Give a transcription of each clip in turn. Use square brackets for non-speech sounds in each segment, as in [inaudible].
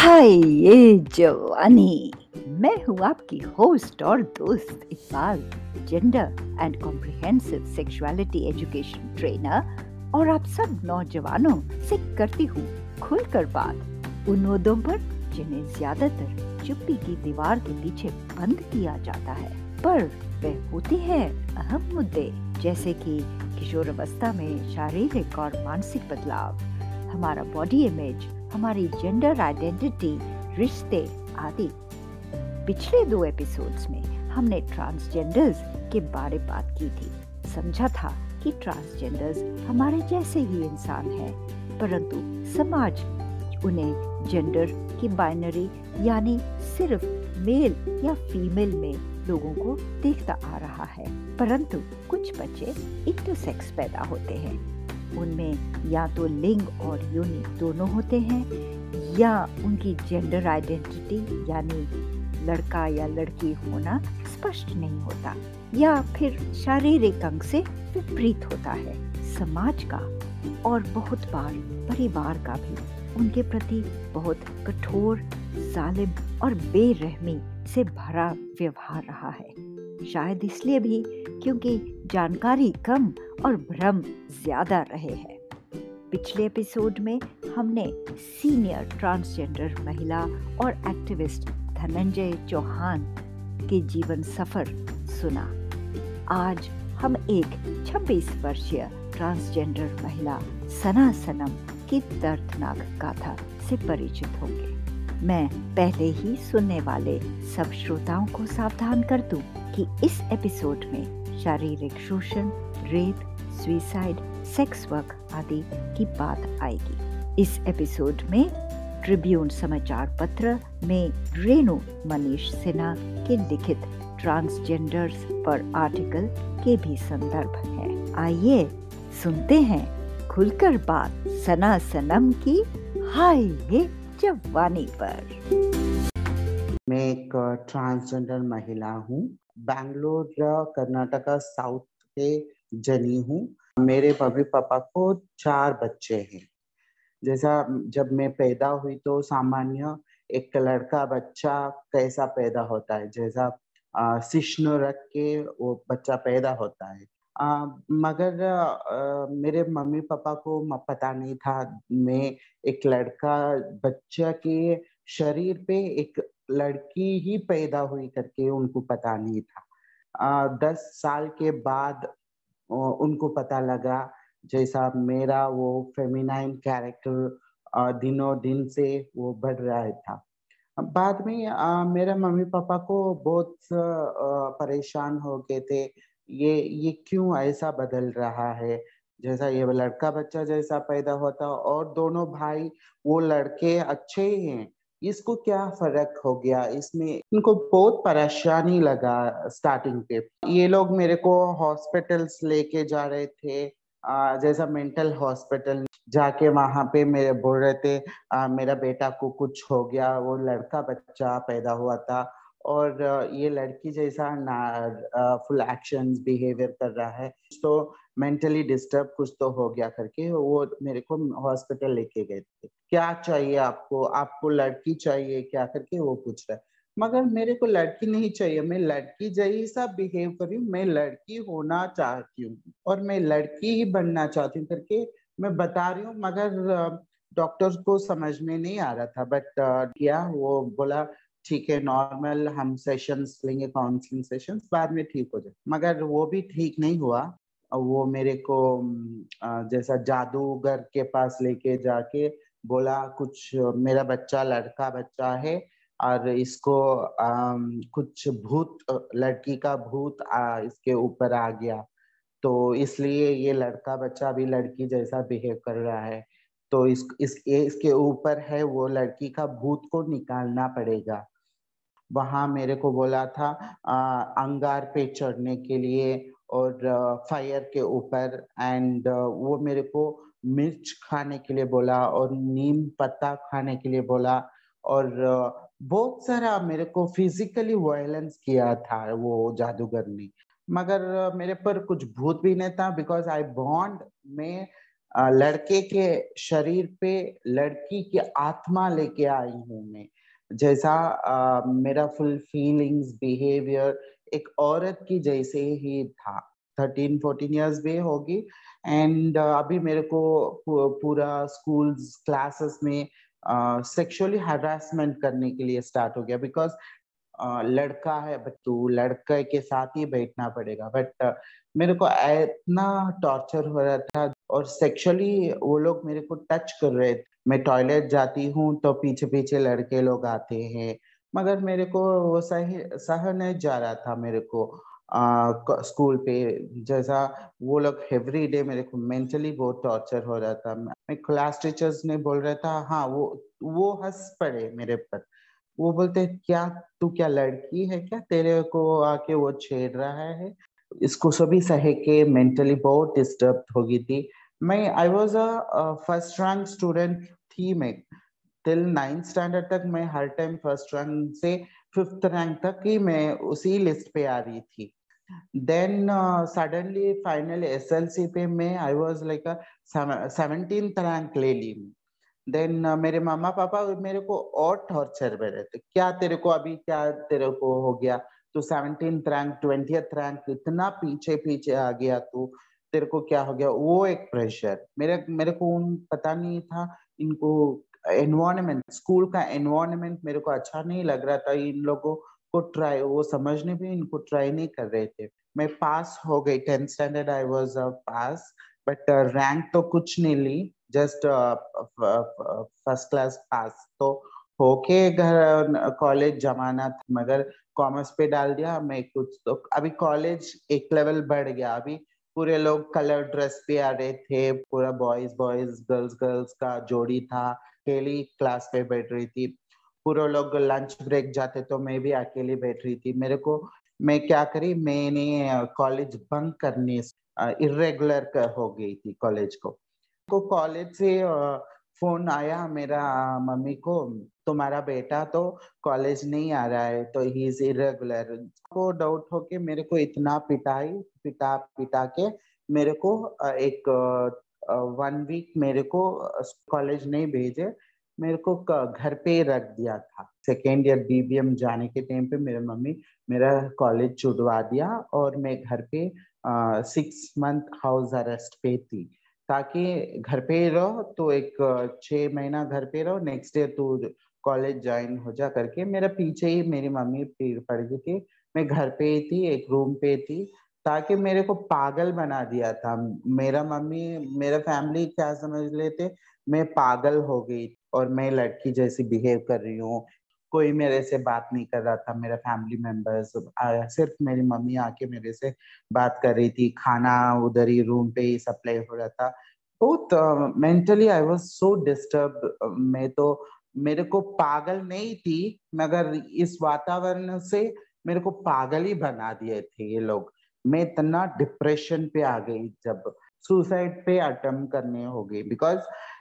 हाय ये जवानी। मैं हूँ आपकी होस्ट और दोस्त Iqbal gender and comprehensive sexuality education trainer और आप सब नौजवानों से करती हूँ खुलकर बात। उन मुद्दों पर जिन्हें ज़्यादातर चुप्पी की दीवार के पीछे बंद किया जाता है, पर वे होते हैं अहम मुद्दे, जैसे कि किशोर अवस्था में शारीरिक और मानसिक बदलाव। हमारा बॉडी इमेज हमारी जेंडर आइडेंटिटी रिश्ते आदि। पिछले दो एपिसोड्स में हमने ट्रांसजेंडर्स के बारे बात की थी। समझा था कि ट्रांसजेंडर्स हमारे जैसे ही इंसान हैं, परंतु समाज उन्हें जेंडर की बाइनरी यानी सिर्फ़ मेल या फीमेल में लोगों को देखता आ रहा है। परंतु कुछ बच्चे इंटरसेक्स पैदा होते हैं। उनमें या तो लिंग और योनि दोनों होते हैं, या उनकी जेंडर आइडेंटिटी यानी लड़का या लड़की होना स्पष्ट नहीं होता, या फिर शारीरिक अंग से विपरीत होता है। समाज का और बहुत बार परिवार का भी उनके प्रति बहुत कठोर जालिम और बेरहमी से भरा व्यवहार रहा है। शायद इसलिए भी क्योंकि जानकारी कम और भ्रम ज़्यादा रहे हैं। पिछले एपिसोड में हमने सीनियर ट्रांसजेंडर महिला और एक्टिविस्ट धनंजय चौहान के जीवन सफ़र सुना। आज हम एक 26 वर्षीय ट्रांसजेंडर महिला सना सनम की दर्दनाक गाथा से परिचित होंगे। मैं पहले ही सुनने वाले सब श्रोताओं को सावधान कर दूँ कि इस एपिसोड में शारीरिक शोषण, रेप सुइसाइड सेक्स वर्क आदि की बात आएगी। इस एपिसोड में ट्रिब्यून समाचार पत्र में रेणु मनीष सिन्हा के लिखित ट्रांसजेंडर्स पर आर्टिकल के भी संदर्भ है। आइए सुनते हैं खुलकर बात सना सनम की हाय जवानी पर। मैं एक ट्रांसजेंडर महिला हूँ। बैंगलोर कर्नाटका, साउथ के जनी हूँ। मेरे मम्मी पापा को चार बच्चे हैं। जैसा जब मैं पैदा हुई तो सामान्य एक लड़का बच्चा कैसा पैदा होता है? जैसा शिष्णु रख के वो बच्चा पैदा होता है। आ, मगर आ, मेरे मम्मी पापा को पता नहीं था मैं एक लड़का बच्चा के शरीर पे एक लड़की ही पैदा हुई करके उनको पता नहीं था। आ, दस साल के बाद उनको पता लगा जैसा मेरा वो फेमिनाइन कैरेक्टर दिनों दिन से वो बढ़ रहा था। बाद में मेरे मम्मी पापा को बहुत परेशान हो गए थे। ये ये क्यों ऐसा बदल रहा है? जैसा ये लड़का बच्चा जैसा पैदा होता और दोनों भाई वो लड़के अच्छे ही इसको क्या फ़र्क हो गया? इसमें इनको बहुत परेशानी लगा स्टार्टिंग पे। ये लोग मेरे को हॉस्पिटल्स लेके जा रहे थे आ, जैसा मेंटल हॉस्पिटल जाके वहाँ पे मेरे बोल रहे थे आ, मेरा बेटा को कुछ हो गया वो लड़का बच्चा पैदा हुआ था। और ये लड़की जैसा ना फुल एक्शन बिहेवियर कर रहा है। तो मेंटली डिस्टर्ब कुछ तो हो गया करके वो मेरे को हॉस्पिटल लेके गए थे। क्या चाहिए आपको? आपको लड़की चाहिए क्या करके? वो पूछ रहा है। मगर मेरे को लड़की नहीं चाहिए। मैं लड़की जैसा बिहेव कर रही मैं लड़की होना चाहती हूँ और मैं लड़की ही बनना चाहती हूँ करके मैं बता रही हूँ। मगर डॉक्टर को समझ में नहीं आ रहा था बट किया, वो बोला ठीक है नॉर्मल हम सेशंस लेंगे काउंसलिंग सेशंस बाद में ठीक हो जाए। मगर वो भी ठीक नहीं हुआ। वो मेरे को जैसा जादूगर के पास लेके जाके बोला कुछ मेरा बच्चा लड़का बच्चा है और इसको आ, कुछ भूत लड़की का भूत आ, इसके ऊपर आ गया। तो इसलिए ये लड़का बच्चा अभी लड़की जैसा बिहेव कर रहा है। तो इस, इस इसके ऊपर है वो लड़की का भूत को निकालना पड़ेगा। वहाँ मेरे को बोला था आ, अंगार पे चढ़ने के लिए और आ, फायर के ऊपर एंड वो मेरे को मिर्च खाने के लिए बोला और नीम पत्ता खाने के लिए बोला और बहुत सारा मेरे को फिजिकली वायलेंस किया था वो जादूगर ने। मगर मेरे पर कुछ भूत भी नहीं था बिकॉज़ आई बॉन्ड में लड़के के शरीर पे लड़की की आत्मा लेके आई हूँ मैं। जैसा आ, मेरा फुल फीलिंग्स बिहेवियर एक औरत की जैसे ही था। थर्टीन फोर्टीन ईयर्स भी होगी एंड अभी मेरे को पूरा स्कूल क्लासेस में सेक्सुअली uh, हरासमेंट करने के लिए स्टार्ट हो गया बिकॉज़ uh, लड़का है बट तू लड़के के साथ ही बैठना पड़ेगा। बट मेरे को इतना टॉर्चर हो रहा था और सेक्सुअली वो लोग मेरे को टच कर रहे थे। मैं टॉयलेट जाती हूँ तो पीछे पीछे लड़के लोग आते हैं, मगर मेरे को वो सही सह नहीं जा रहा था मेरे को। स्कूल पे जैसा वो लोग एवरी डे मेरे को मेंटली बहुत टॉर्चर हो रहा था। मैं क्लास टीचर्स ने बोल रहा था हाँ वो वो हंस पड़े मेरे पर। वो बोलते, क्या, तू क्या लड़की है? क्या तेरे को आके वो छेड़ रहा है? इसको सभी सहे के मेंटली बहुत डिस्टर्ब हो गई थी। मैं I was a first rank student थी मैं। टिल नाइन्थ स्टैंडर्ड तक मैं हर टाइम फ़र्स्ट रैंक से फिफ्थ रैंक तक ही मैं उसी लिस्ट पे आ रही थी। Then uh, suddenly finally SLC पे मैं was like a seventeenth rank ले ली देन uh, मेरे मामा पापा मेरे को और टॉर्चर में रहते। क्या तेरे को अभी क्या तेरे को हो गया? तू सेवनटीन रैंक ट्वेंटियथ रैंक इतना पीछे पीछे आ गया तू, तेरे को क्या हो गया? वो एक प्रेशर मेरे मेरे को उन, पता नहीं था, इनको एनवायरमेंट स्कूल का एनवायरमेंट मेरे को अच्छा नहीं लग रहा था, इन लोगों को ट्राई वो समझने भी इनको ट्राई नहीं कर रहे थे. मैं पास हो गई tenth standard I was pass but rank तो कुछ नहीं ली जस्ट फ़र्स्ट क्लास पास तो होके घर कॉलेज जमाना था, मगर कॉमर्स पे डाल दिया मैं कुछ तो अभी कॉलेज एक लेवल बढ़ गया, अभी पूरे लोग कलर ड्रेस पे आ रहे थे, पूरा बॉयज़ बॉयज़ गर्ल्स गर्ल्स का जोड़ी था अकेली क्लास पे बैठ रही थी, पूरे लोग लंच ब्रेक जाते तो मैं भी अकेली बैठ रही थी, मेरे को, मैं क्या करी, मैंने कॉलेज बंक करने इरेगुलर हो गई थी कॉलेज को को कॉलेज से फ़ोन आया मेरा मम्मी को, तुम्हारा बेटा तो कॉलेज नहीं आ रहा है तो ही इज़ इरेगुलर को डाउट हो के मेरे को इतना पिटाई, पिटा पिटा के मेरे को एक वन वीक मेरे को कॉलेज नहीं भेजे, मेरे को घर पे रख दिया था। सेकेंड ईयर बीबीएम जाने के टाइम पे मेरे मम्मी मेरा कॉलेज छुड़वा दिया और मैं घर पे सिक्स मंथ हाउस अरेस्ट पे थी। ताकि घर पे रहो तो एक छह महीना घर पे रहो नेक्स्ट डे तू कॉलेज ज्वाइन हो जा करके मेरा पीछे ही मेरी मम्मी पड़ गई थी। मैं घर पे ही थी, एक रूम पे थी, ताकि मेरे को पागल बना दिया था। मेरा मम्मी, मेरा फैमिली क्या समझ लेते? मैं पागल हो गई और मैं लड़की जैसी बिहेव कर रही हूँ कोई मेरे से बात नहीं कर रहा था, मेरा फैमिली मेंबर्स सिर्फ़ मेरी मम्मी आके मेरे से बात कर रही थी, खाना उधर ही रूम पे ही सप्लाई हो रहा था। बहुत mentally I was so disturb मैं तो मेरे को पागल नहीं थी, मगर इस वातावरण से मेरे को पागल ही बना दिए थे ये लोग। मैं इतना डिप्रेशन पे आ गई जब सुसाइड पे अटेम्प्ट करने हो गई बिकॉज़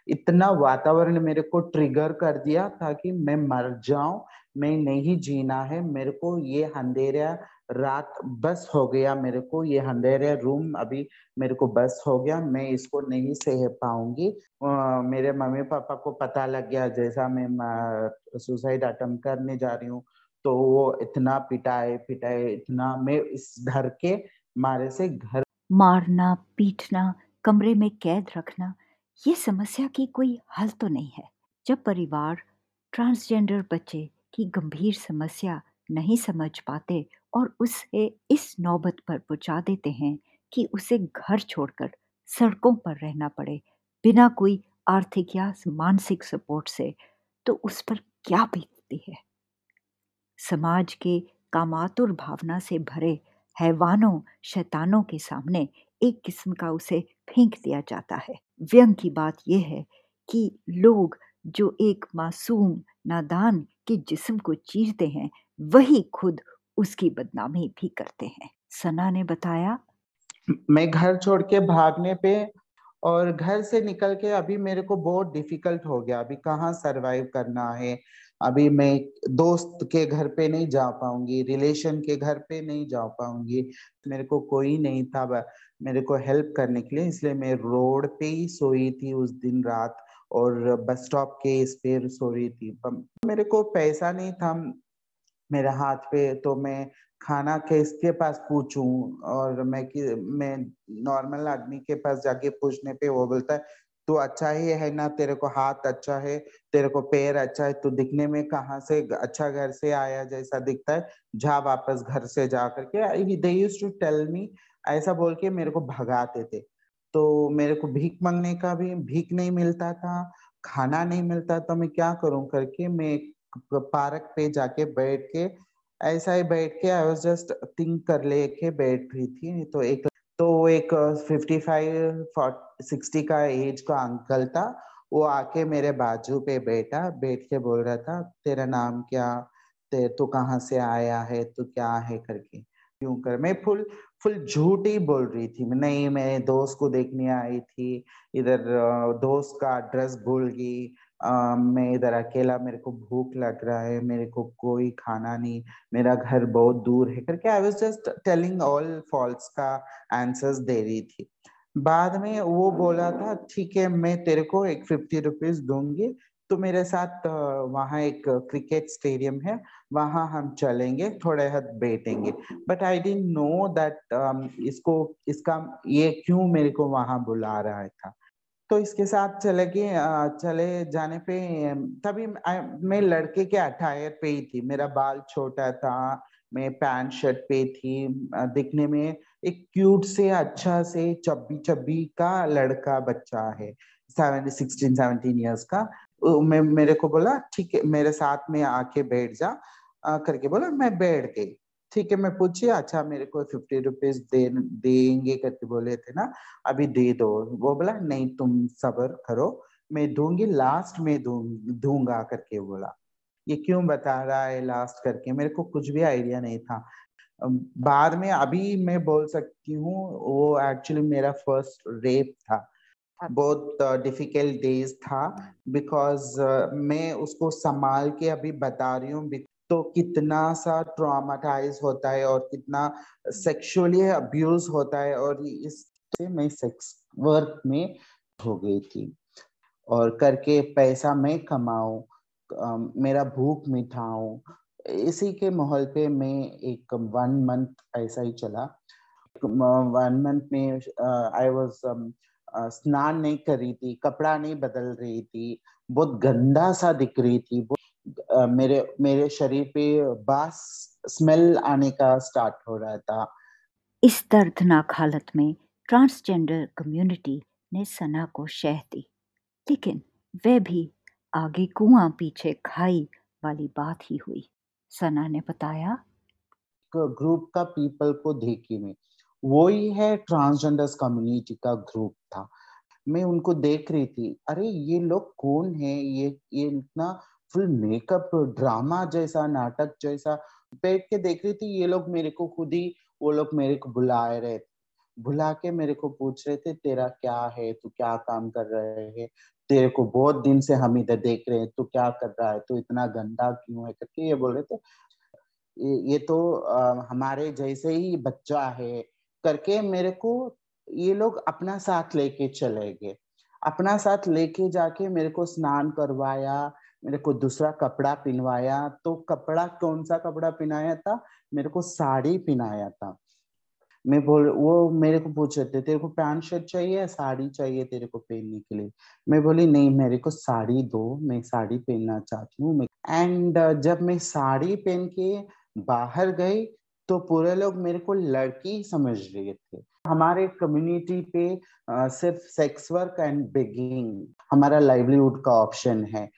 इतना वातावरण मेरे को ट्रिगर कर दिया था कि मैं मर जाऊँ, मैं नहीं जीना है, मेरे को ये अंधेरा रात बस हो गया, मेरे को ये अंधेरा रूम अभी मेरे को बस हो गया, मैं इसको नहीं सह पाऊँगी। मेरे मम्मी पापा को पता लग गया, जैसा मैं, सुसाइड अटेम्प्ट करने जा रही हूँ तो वो इतना पिटाए पिटाए, इतना मैं इस घर के मारे से घर मारना, पीटना, कमरे में कैद रखना, ये समस्या की कोई हल तो नहीं है। जब परिवार, ट्रांसजेंडर बच्चे की गंभीर समस्या नहीं समझ पाते और उसे इस नौबत पर पहुँचा देते हैं कि उसे घर छोड़कर सड़कों पर रहना पड़े, बिना कोई आर्थिक या मानसिक सपोर्ट से तो उस पर क्या बीतती है? समाज के कामातुर भावना से भरे हैवानों, शैतानों के सामने एक किस्म का उसे फेंक दिया जाता है। व्यंग की बात यह है कि लोग जो एक मासूम, नादान के जिस्म को चीरते हैं, वही खुद उसकी बदनामी भी करते हैं। सना ने बताया, मैं घर छोड़ के भागने पे और घर से निकल के अभी मेरे को बहुत डिफ़िकल्ट हो गया। अभी कहाँ सरवाइव करना है? अभी मैं दोस्त के घर पे नहीं जा पाऊँगी रिलेशन के घर पे नहीं जा पाऊँगी। मेरे को कोई नहीं था मेरे को हेल्प करने के लिए, इसलिए मैं रोड पे ही सोई थी उस दिन रात और बस स्टॉप के इस पे सो रही थी मेरे को पैसा नहीं था मेरे हाथ पे तो मैं खाना किसके पास पूछूँ? और मैं कि, मैं नॉर्मल आदमी के पास जाके पूछने पे वो बोलता है तू अच्छा ही है ना, तेरे को हाथ अच्छा है, तेरे को पैर अच्छा है, तू दिखने में कहा से अच्छा घर से आया जैसा दिखता है, जा वापस घर से जा करके। They use to tell me ऐसा बोल के मेरे को भगाते थे। तो मेरे को भीख मांगने का भी भीख नहीं मिलता था, खाना नहीं मिलता तो मैं क्या करूँ करके मैं पार्क पे जाके बैठ के, ऐसा ही बैठ के आई वाज जस्ट थिंक कर लेके बैठ रही थी। तो एक तो एक फिफ्टी फाइव सिक्सटी का एज का अंकल था। वो आके मेरे बाजू पे बैठा, बैठ के बोल रहा था, तेरा नाम क्या? ते, तू कहाँ से आया है? तू क्या है करके? क्यों कर। मैं फुल फुल झूठ बोल रही थी। नहीं, मैं दोस्त को देखने आई थी। इधर दोस्त का एड्रेस भूल गई। मैं इधर अकेला, मेरे को भूख लग रहा है, मेरे को कोई खाना नहीं, मेरा घर बहुत दूर है करके I was just telling all false का आंसर्स दे रही थी। बाद में वो बोला था, ठीक है, मैं तेरे को एक फिफ्टी रुपीज़ दूँगी तो मेरे साथ वहाँ एक क्रिकेट स्टेडियम है, वहाँ हम चलेंगे, थोड़े हद बैठेंगे। But I don't know that इसको, इसका ये क्यों मेरे को वहाँ बुला रहा था। तो इसके साथ चले गए चले जाने पे, तभी मैं लड़के के अटायर पे ही थी। मेरा बाल छोटा था, मैं पैंट शर्ट पे थी। दिखने में एक क्यूट से अच्छा से, चब्बी चब्बी का लड़का बच्चा है। सेवन सिक्सटीन सेवनटीन ईयर्स का। मैं, मेरे को बोला, ठीक है, मेरे साथ में आके बैठ जा। करके बोला, मैं बैठ गई। ठीक है मैं पूछी अच्छा मेरे को फिफ्टी रुपीज़ दे देंगे करके बोले थे ना अभी दे दो। वो बोला नहीं तुम सबर करो मैं दूँगी लास्ट में दूँगा करके बोला। ये क्यों बता रहा है लास्ट करके? मेरे को कुछ भी आइडिया नहीं था। बाद में अभी मैं बोल सकती हूँ वो एक्चुअली मेरा फ़र्स्ट रेप था। बहुत डिफ़िकल्ट डेज़ था बिकॉज़ मैं उसको संभाल के अभी बता रही हूँ तो कितना सा ट्रामाटाइज होता है और कितना सेक्सुअली अब्यूज होता है और इससे मैं सेक्स वर्क में हो गई थी। और करके पैसा मैं कमाऊं मेरा भूख मिठाऊं, इसी के माहौल पे मैं एक वन मंथ ऐसा ही चला। वन मंथ में आई वाज स्नान नहीं कर थी, कपड़ा नहीं बदल रही थी, बहुत गंदा सा दिख रही थी मेरे मेरे शरीर पे बास स्मेल आने का स्टार्ट हो रहा था। इस दर्दनाक हालत में ट्रांसजेंडर कम्युनिटी ने सना को शह दी लेकिन वे भी आगे कुआँ पीछे खाई वाली बात ही हुई। सना ने बताया ग्रुप का पीपल को देखी में वो ही है ट्रांसजेंडर्स कम्युनिटी का ग्रुप था। मैं उनको देख रही थी अरे ये लोग कौन है? ये ये इतना फुल मेकअप ड्रामा जैसा नाटक जैसा बैठ के देख रही थी ये लोग मेरे को खुद ही वो लोग मेरे को बुला रहे थे। बुला के मेरे को पूछ रहे थे तेरा क्या है? तू क्या काम कर रहे है? तेरे को बहुत दिन से हम इधर देख रहे हैं तू क्या कर रहा है? तू इतना गंदा क्यों है? करके ये बोल रहे थे। ये तो आ, हमारे जैसे ही बच्चा है करके मेरे को ये लोग अपना साथ लेके चले गए। अपना साथ लेके जाके मेरे को स्नान करवाया मेरे को दूसरा कपड़ा पिनवाया तो कपड़ा कौन सा कपड़ा पिनाया था? मेरे को साड़ी पिनाया था। मैं बोल वो मेरे को पूछ रहे थे तेरे को पैंट शर्ट चाहिए या साड़ी चाहिए तेरे को पहनने के लिए? मैं बोली नहीं मेरे को साड़ी दो मैं साड़ी पहनना चाहती हूँ। एंड जब मैं साड़ी पहन के बाहर गई तो पूरे लोग मेरे को लड़की समझ रहे थे। हमारे कम्युनिटी पे आ, सिर्फ़ सेक्स वर्क एंड बेगिंग हमारा लाइवलीहुड का ऑप्शन है।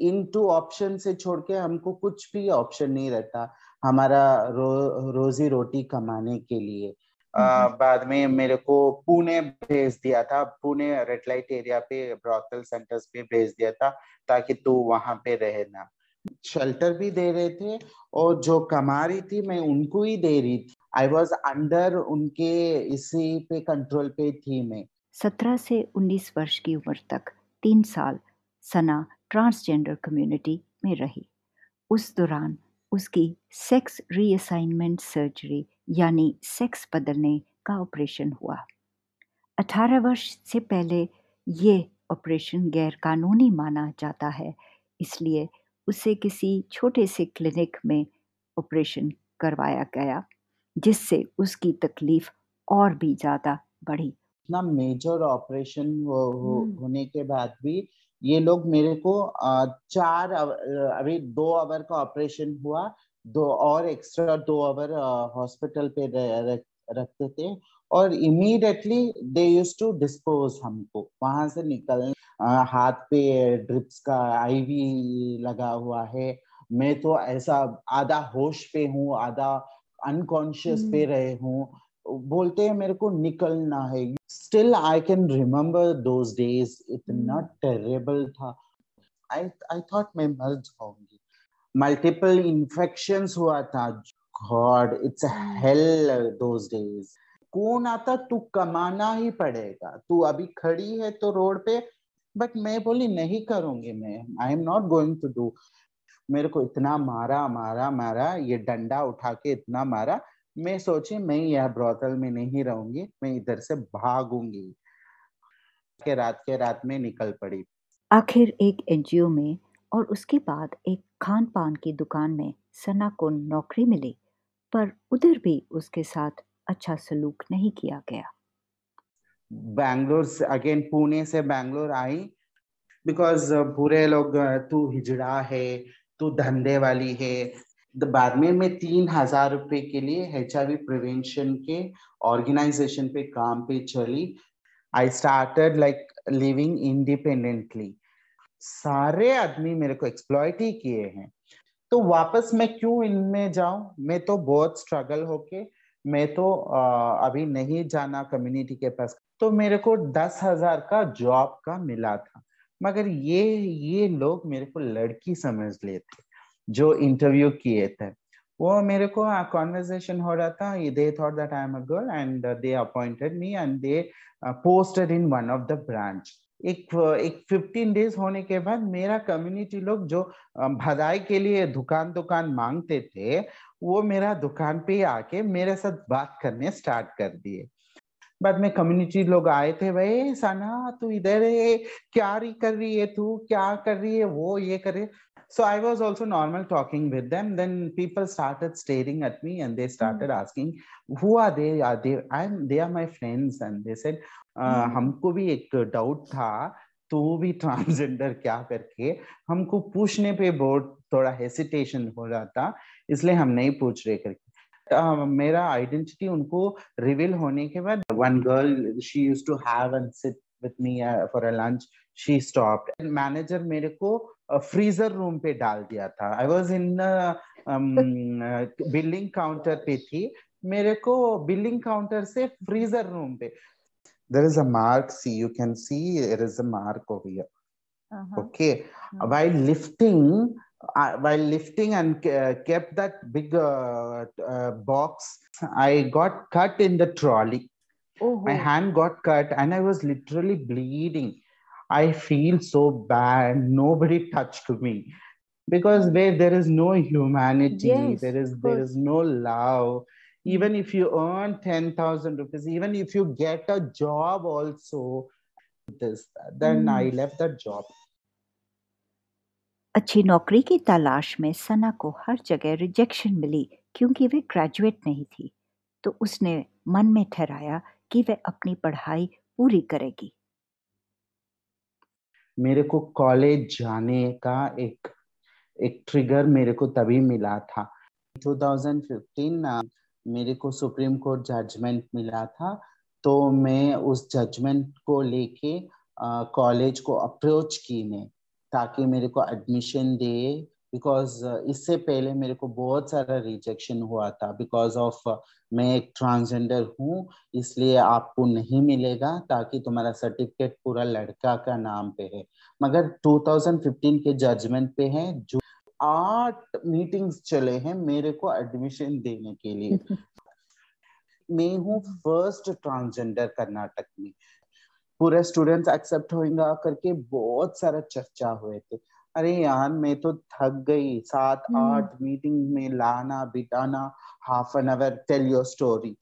इन टू ऑप्शन से छोड़ के हमको कुछ भी ऑप्शन नहीं रहता हमारा रो, रोजी रोटी कमाने के लिए। आ, बाद में मेरे को पुणे भेज दिया था पुणे रेड लाइट एरिया पे ब्रॉथल सेंटर्स पे भेज दिया था ताकि तू वहाँ पे रहना शेल्टर भी दे रहे थे और जो कमा रही थी मैं उनको ही दे रही थी। आई वॉज़ अंडर उनके इसी पे कंट्रोल पे थी मैं। सत्रह से उन्नीस वर्ष की उम्र तक तीन साल सना ट्रांसजेंडर कम्युनिटी में रही। उस दौरान उसकी सेक्स रीअसाइनमेंट सर्जरी यानी सेक्स बदलने का ऑपरेशन हुआ। 18 वर्ष से पहले ये ऑपरेशन गैर कानूनी माना जाता है इसलिए उसे किसी छोटे से क्लिनिक में ऑपरेशन करवाया गया जिससे उसकी तकलीफ़ और भी ज़्यादा बढ़ी। इतना मेजर ऑपरेशन हो, हो, होने के बाद भी ये लोग मेरे को चार अभी दो आवर का ऑपरेशन हुआ दो और एक्स्ट्रा दो आवर हॉस्पिटल पे रखते थे और immediately they use to dispose हमको वहाँ से निकल हाथ पे ड्रिप्स का आईवी लगा हुआ है मैं तो ऐसा आधा होश पे हूँ आधा अनकॉन्शियस पे हम्म। रहे हूँ बोलते हैं मेरे को निकलना है। Still I can remember those days इतना टेरेबल था। आई आई थॉट मैं मर जाऊँगी। मल्टीपल इन्फेक्शंस हुआ था। God it's hell those days कौन आता? तू कमाना ही पड़ेगा। तू अभी खड़ी है तो रोड पे बट मैं बोली नहीं करूँगी मैं। I am not going to do मेरे को इतना मारा मारा मारा ये डंडा उठा के इतना मारा मैं सोची मैं यह ब्रोथल में नहीं रहूँगी मैं इधर से भागूँगी। के रात के रात में निकल पड़ी। आखिर एक एनजीओ में और उसके बाद एक खान पान की दुकान में सना को नौकरी मिली पर उधर भी उसके साथ अच्छा सलूक नहीं किया गया। बैंगलोर से अगेन पुणे से बैंगलोर आई। बिकॉज़ पूरे लोग तू हिजड़ा है तू धंधे वाली है बाद में मैं तीन हज़ार रुपए के लिए एच प्रिवेंशन के ऑर्गेनाइजेशन पे काम पे चली। I started like living independently सारे आदमी मेरे को एक्सप्लॉयट ही किए हैं। तो वापस मैं क्यों इनमें जाऊँ? मैं तो बहुत स्ट्रगल होके मैं तो आ, अभी नहीं जाना कम्युनिटी के पास। तो मेरे को दस हज़ार का जॉब का मिला था। मगर ये ये लोग मेरे को लड़की समझ लेते। जो इंटरव्यू किए थे। वो मेरे को कॉन्वर्जेशन हो रहा था। They thought that I am a girl and they appointed me and they posted in one of the branch एक एक फिफ्टीन डेज़ होने के बाद मेरा कम्युनिटी लोग जो भदाई के लिए दुकान दुकान मांगते थे, वो मेरा दुकान पे आके मेरे साथ बात करने स्टार्ट कर दिए। बाद में कम्युनिटी लोग आए थे, भाई, सना, तू इधर है, क्या रही कर रही है तू? क्या कर रही है? वो, ये करे so i was also normal talking with them then people started staring at me and they started mm. asking who are they are they i'm they are my friends and they said uh, mm. हमको भी एक doubt था तो भी transgender क्या करके हमको पूछने पे बहुत थोड़ा हेसिटेशन हो रहा था इसलिए हम नहीं पूछ रहे करके Uh, मेरा आइडेंटिटी उनको रिवील होने के बाद one girl she use to have and sit with me for a lunch she stopped manager मेरे को फ्रीजर रूम पे डाल दिया था I was in building counter पे थी मेरे को बिल्डिंग काउंटर से फ्रीजर रूम पे there is a mark see you can see there is a mark over here uh-huh. okay uh-huh. while lifting uh, while lifting and uh, kept that big uh, uh, box i got cut in the trolley oh, my hand got cut and i was literally bleeding I feel so bad. Nobody touched me because where there is no humanity, yes, there is there is no love. Even if you earn ten thousand rupees, even if you get a job, also this then mm. I left that job. अच्छी नौकरी की तलाश में सना को हर जगह rejection मिली क्योंकि वे graduate नहीं थी तो उसने मन में ठहराया कि वह अपनी पढ़ाई पूरी करेगी मेरे को कॉलेज जाने का एक एक ट्रिगर मेरे को तभी मिला था। 2015 मेरे को सुप्रीम कोर्ट जजमेंट मिला था तो मैं उस जजमेंट को लेके कॉलेज को अप्रोच की मैं ताकि मेरे को एडमिशन दे बिकॉज़ uh, इससे पहले मेरे को बहुत सारा रिजेक्शन हुआ था बिकॉज़ ऑफ़ uh, मैं एक ट्रांसजेंडर हूँ इसलिए आपको नहीं मिलेगा ताकि तुम्हारा सर्टिफिकेट पूरा लड़का का नाम पे है। मगर 2015 के जजमेंट पे है जो आठ मीटिंग्स चले हैं मेरे को एडमिशन देने के लिए। [laughs] मैं हूँ फ़र्स्ट ट्रांसजेंडर कर्नाटक में। पूरे स्टूडेंट्स एक्सेप्ट होएगा करके बहुत सारा चर्चा हुए थे। अरे यार मैं तो थक गई सात हम्म। आठ मीटिंग में लाना बिटाना half an hour tell your story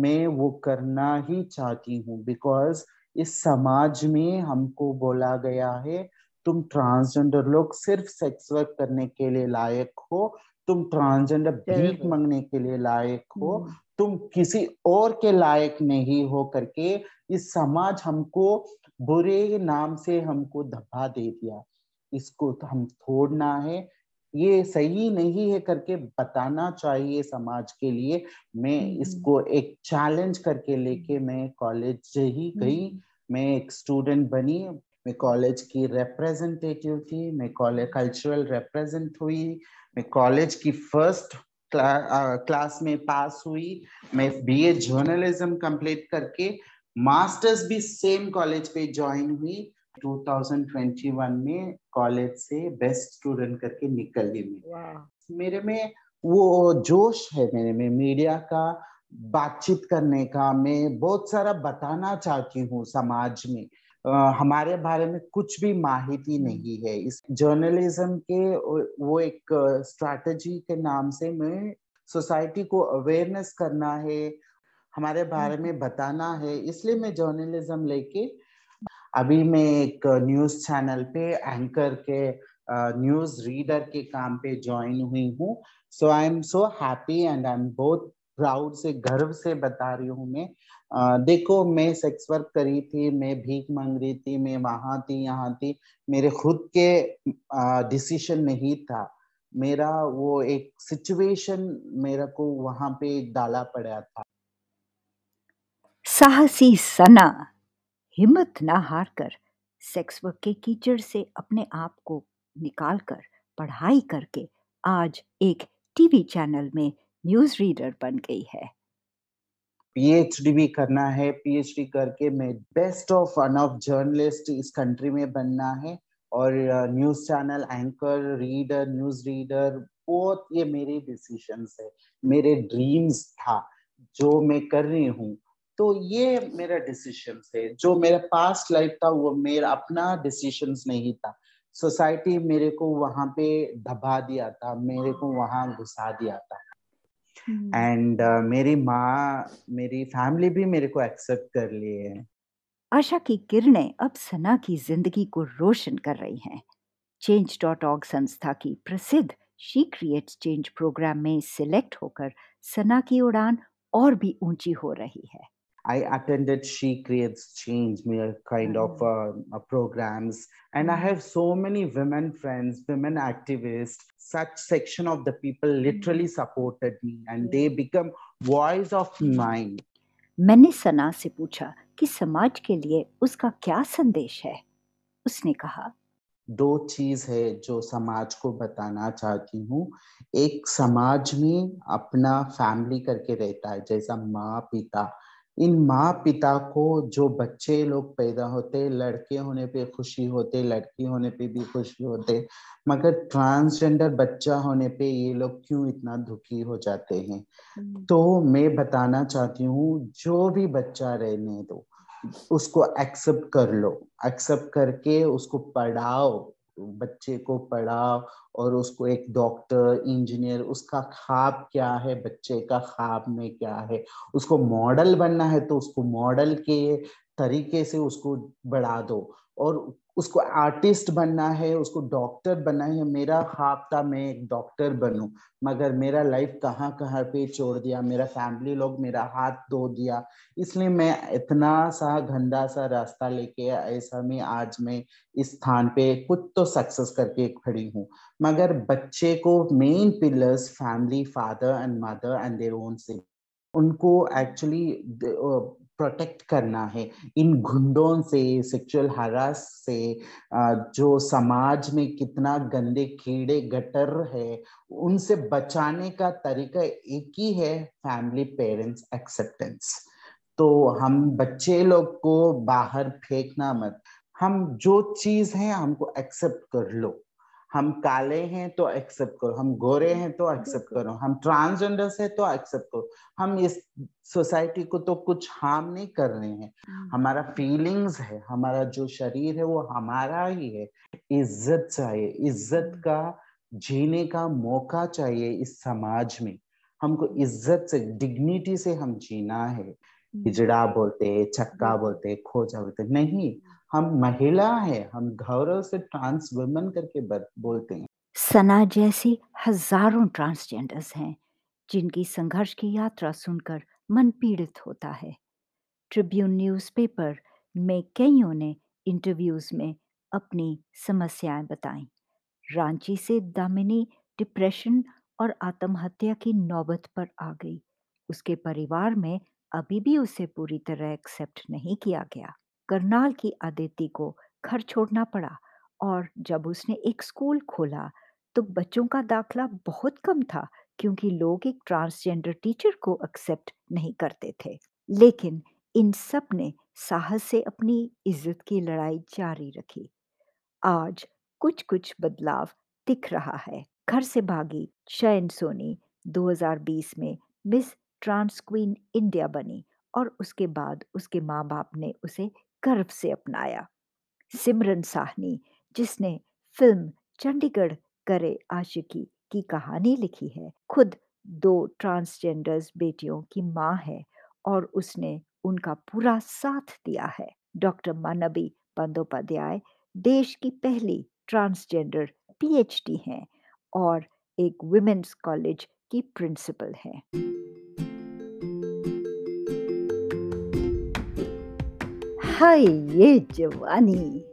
मैं वो करना ही चाहती हूँ बिकॉज़ इस समाज में हमको बोला गया है तुम ट्रांसजेंडर लोग सिर्फ़ सेक्स वर्क करने के लिए लायक हो तुम ट्रांसजेंडर भीख मांगने के लिए लायक हो हम्म। तुम किसी और के लायक नहीं हो करके इस समाज हमको बुरे नाम से हमको धब्बा दे दिया इसको तो हम छोड़ना है। ये सही नहीं है करके बताना चाहिए समाज के लिए। मैं हम्म। इसको एक चैलेंज करके लेके मैं कॉलेज ही गई। हम्म। मैं एक स्टूडेंट बनी। मैं कॉलेज की रिप्रेजेंटेटिव थी। मैं कॉलेज कल्चरल रिप्रेजेंट हुई। मैं कॉलेज की फ़र्स्ट क्ला, आ, क्लास में पास हुई। मैं बीए जर्नलिज्म कंप्लीट करके मास्टर्स भी सेम कॉलेज पे ज्वाइन हुई। 2021 में कॉलेज से बेस्ट स्टूडेंट करके निकली मैं। मेरे में वो जोश है मेरे में मीडिया का बातचीत करने का मैं बहुत सारा बताना चाहती हूँ समाज में। आ, हमारे बारे में कुछ भी माहिती नहीं है। इस जर्नलिज्म के वो एक स्ट्रैटेजी के नाम से मैं सोसाइटी को अवेयरनेस करना है हमारे बारे में बताना है। इसलिए मैं जर्नलिज्म लेके अभी मैं एक न्यूज़ चैनल पे एंकर के न्यूज़ रीडर के काम पे ज्वाइन हुई हूँ। So I am so happy and I am बहुत प्राउड से गर्व से बता रही हूँ मैं। uh, देखो मैं सेक्स वर्क करी थी मैं भीख मांग रही थी मैं वहाँ थी यहाँ थी। मेरे खुद के डिसीशन नहीं था। मेरा वो एक सिचुएशन मेरा को वहाँ पे डाला पड़ा था। साहसी सना। हिम्मत ना हार कर सेक्स वर्क के कीचड़ से अपने आप को निकाल कर पढ़ाई करके आज एक टीवी चैनल में न्यूज़ रीडर बन गई है। पीएचडी भी करना है। पीएचडी करके मैं best of one of journalist इस कंट्री में बनना है और news channel anchor reader news reader बहुत ये मेरे डिसीशंस है। मेरे ड्रीम्स था, जो मैं कर रही हूँ। तो ये मेरा डिसीज़न है जो मेरा पास्ट लाइफ था वो मेरा अपना डिसीज़न नहीं था। सोसाइटी मेरे को वहाँ पे दबा दिया था मेरे को वहाँ घुसा दिया था। एंड uh, मेरी माँ मेरी फैमिली भी मेरे को एक्सेप्ट कर लिए है। आशा की किरणें अब सना की ज़िंदगी को रोशन कर रही हैं। चेंज डॉट ऑर्ग संस्था की प्रसिद्ध शी क्रिएट्स चेंज प्रोग्राम में सिलेक्ट होकर सना की उड़ान और भी ऊँची हो रही है। I attended She Creates Change, kind of mm-hmm. uh, uh, programs, and I mm-hmm. have so many women friends, women activists. Such section of the people literally mm-hmm. supported me, and they become voice of mine. मैंने सना से पूछा कि समाज के लिए उसका क्या संदेश है उसने कहा दो चीज़ है जो समाज को बताना चाहती हूँ एक समाज में अपना फैमिली करके रहता है जैसा माँ पिता इन माँ पिता को जो बच्चे लोग पैदा होते लड़के होने पे खुशी होते लड़की होने पे भी खुशी होते मगर ट्रांसजेंडर बच्चा होने पे ये लोग क्यों इतना दुखी हो जाते हैं हम्म। तो मैं बताना चाहती हूँ जो भी बच्चा रहने दो उसको एक्सेप्ट कर लो एक्सेप्ट करके उसको पढ़ाओ बच्चे को पढ़ाओ और उसको एक डॉक्टर इंजीनियर उसका ख्वाब क्या है, बच्चे का ख्वाब में क्या है? उसको मॉडल बनना है तो उसको मॉडल के तरीके से उसको बढ़ा दो। और उसको आर्टिस्ट बनना है, उसको डॉक्टर बनना है, मेरा ख्वाब था मैं एक डॉक्टर बनूं, मगर मेरा लाइफ कहाँ कहाँ पे छोड़ दिया, मेरा फैमिली लोग मेरा हाथ धो दिया, इसलिए मैं इतना सा गंदा सा रास्ता लेके ऐसा में आज मैं इस स्थान पे कुछ तो सक्सेस करके खड़ी हूँ। मगर बच्चे को main pillars family father and mother and their own से, उनको एक्चुअली प्रोटेक्ट करना है। इन घुंडों से सेक्सुअल हरास से जो समाज में कितना गंदे, कीड़े, गटर है, उनसे बचाने का तरीका एक ही है फैमिली पेरेंट्स एक्सेप्टेंस तो हम बच्चे लोग को बाहर फेंकना मत। हम जो चीज़ है, हमको एक्सेप्ट कर लो। हम काले हैं तो एक्सेप्ट करो हम गोरे हैं तो एक्सेप्ट करो हम ट्रांसजेंडर है तो एक्सेप्ट करो। हम इस सोसाइटी को तो कुछ हार्म नहीं कर रहे हैं। हम्म। हमारा फीलिंग्स है हमारा जो शरीर है वो हमारा ही है। इज़्ज़त चाहिए इज़्ज़त हम्म। का जीने का मौका चाहिए इस समाज में। हमको इज़्ज़त से डिग्निटी से हम जीना है। हिजड़ा बोलते छक्का बोलते खोजा बोलते नहीं हम महिला है, हम गौरव से ट्रांस वुमेन करके बोलते हैं। सना जैसी हज़ारों ट्रांसजेंडर्स हैं, जिनकी संघर्ष की यात्रा सुनकर मन पीड़ित होता है। ट्रिब्यून न्यूज़पेपर में कईयों ने इंटरव्यूज़ में अपनी समस्याएँ बताई। रांची से दामिनी डिप्रेशन और आत्महत्या की नौबत पर आ गई। उसके परिवार में अभी भी उसे पूरी तरह एक्सेप्ट नहीं किया गया। करनाल की आदिति को घर छोड़ना पड़ा और जब उसने एक स्कूल खोला तो बच्चों का दाखला बहुत कम था क्योंकि लोग एक ट्रांसजेंडर टीचर को एक्सेप्ट नहीं करते थे। लेकिन इन सबने साहस से अपनी इज़्ज़त की लड़ाई जारी रखी। आज कुछ कुछ बदलाव दिख रहा है। घर से भागी शयन सोनी 2020 में मिस ट्रांस क्वीन इंडिया बनी और उसके बाद उसके माँ बाप ने उसे गर्व से अपनाया। सिमरन साहनी, जिसने फ़िल्म चंडीगढ़ करे आशिकी की कहानी लिखी है, खुद दो ट्रांसजेंडर्स बेटियों की माँ है और उसने उनका पूरा साथ दिया है। डॉक्टर मानबी बंदोपाध्याय देश की पहली ट्रांसजेंडर पीएचडी हैं और एक वुमेन्स कॉलेज की प्रिंसिपल हैं। हाय, ये जवानी।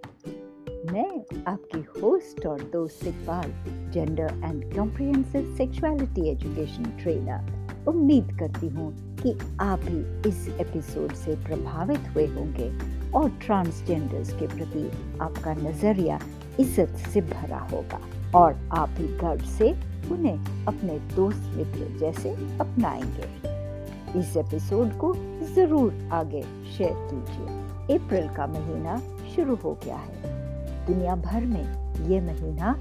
मैं आपकी होस्ट और दोस्त Iqbal gender and comprehensive sexuality education trainer उम्मीद करती हूँ कि आप भी इस एपिसोड से प्रभावित हुए होंगे और ट्रांसजेंडर्स के प्रति आपका नज़रिया इज़्ज़त से भरा होगा और आप भी गर्व से उन्हें अपने दोस्त मित्र जैसे अपनाएँगे। इस एपिसोड को ज़रूर आगे शेयर कीजिए। अप्रैल का महीना शुरू हो गया है। दुनिया भर में ये महीना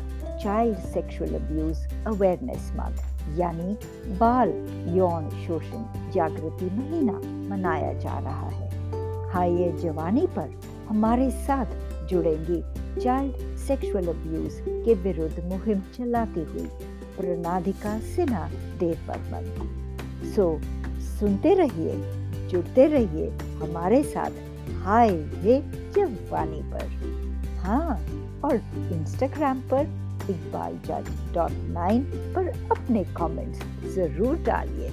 child sexual abuse awareness month यानी बाल यौन शोषण जागृति महीना मनाया जा रहा है। हाँ ये जवानी पर हमारे साथ जुड़ेंगी चाइल्ड सेक्सुअल अब्यूज के विरुद्ध मुहिम चलाती हुई प्रणाधिका सिन्हा देव बर्मन सो सुनते रहिए, जुड़ते रहिए हमारे साथ हाय ये जवानी पर। हाँ और इंस्टाग्राम पर इकबाल जज डॉट नाइन पर अपने कमेंट्स ज़रूर डालिए।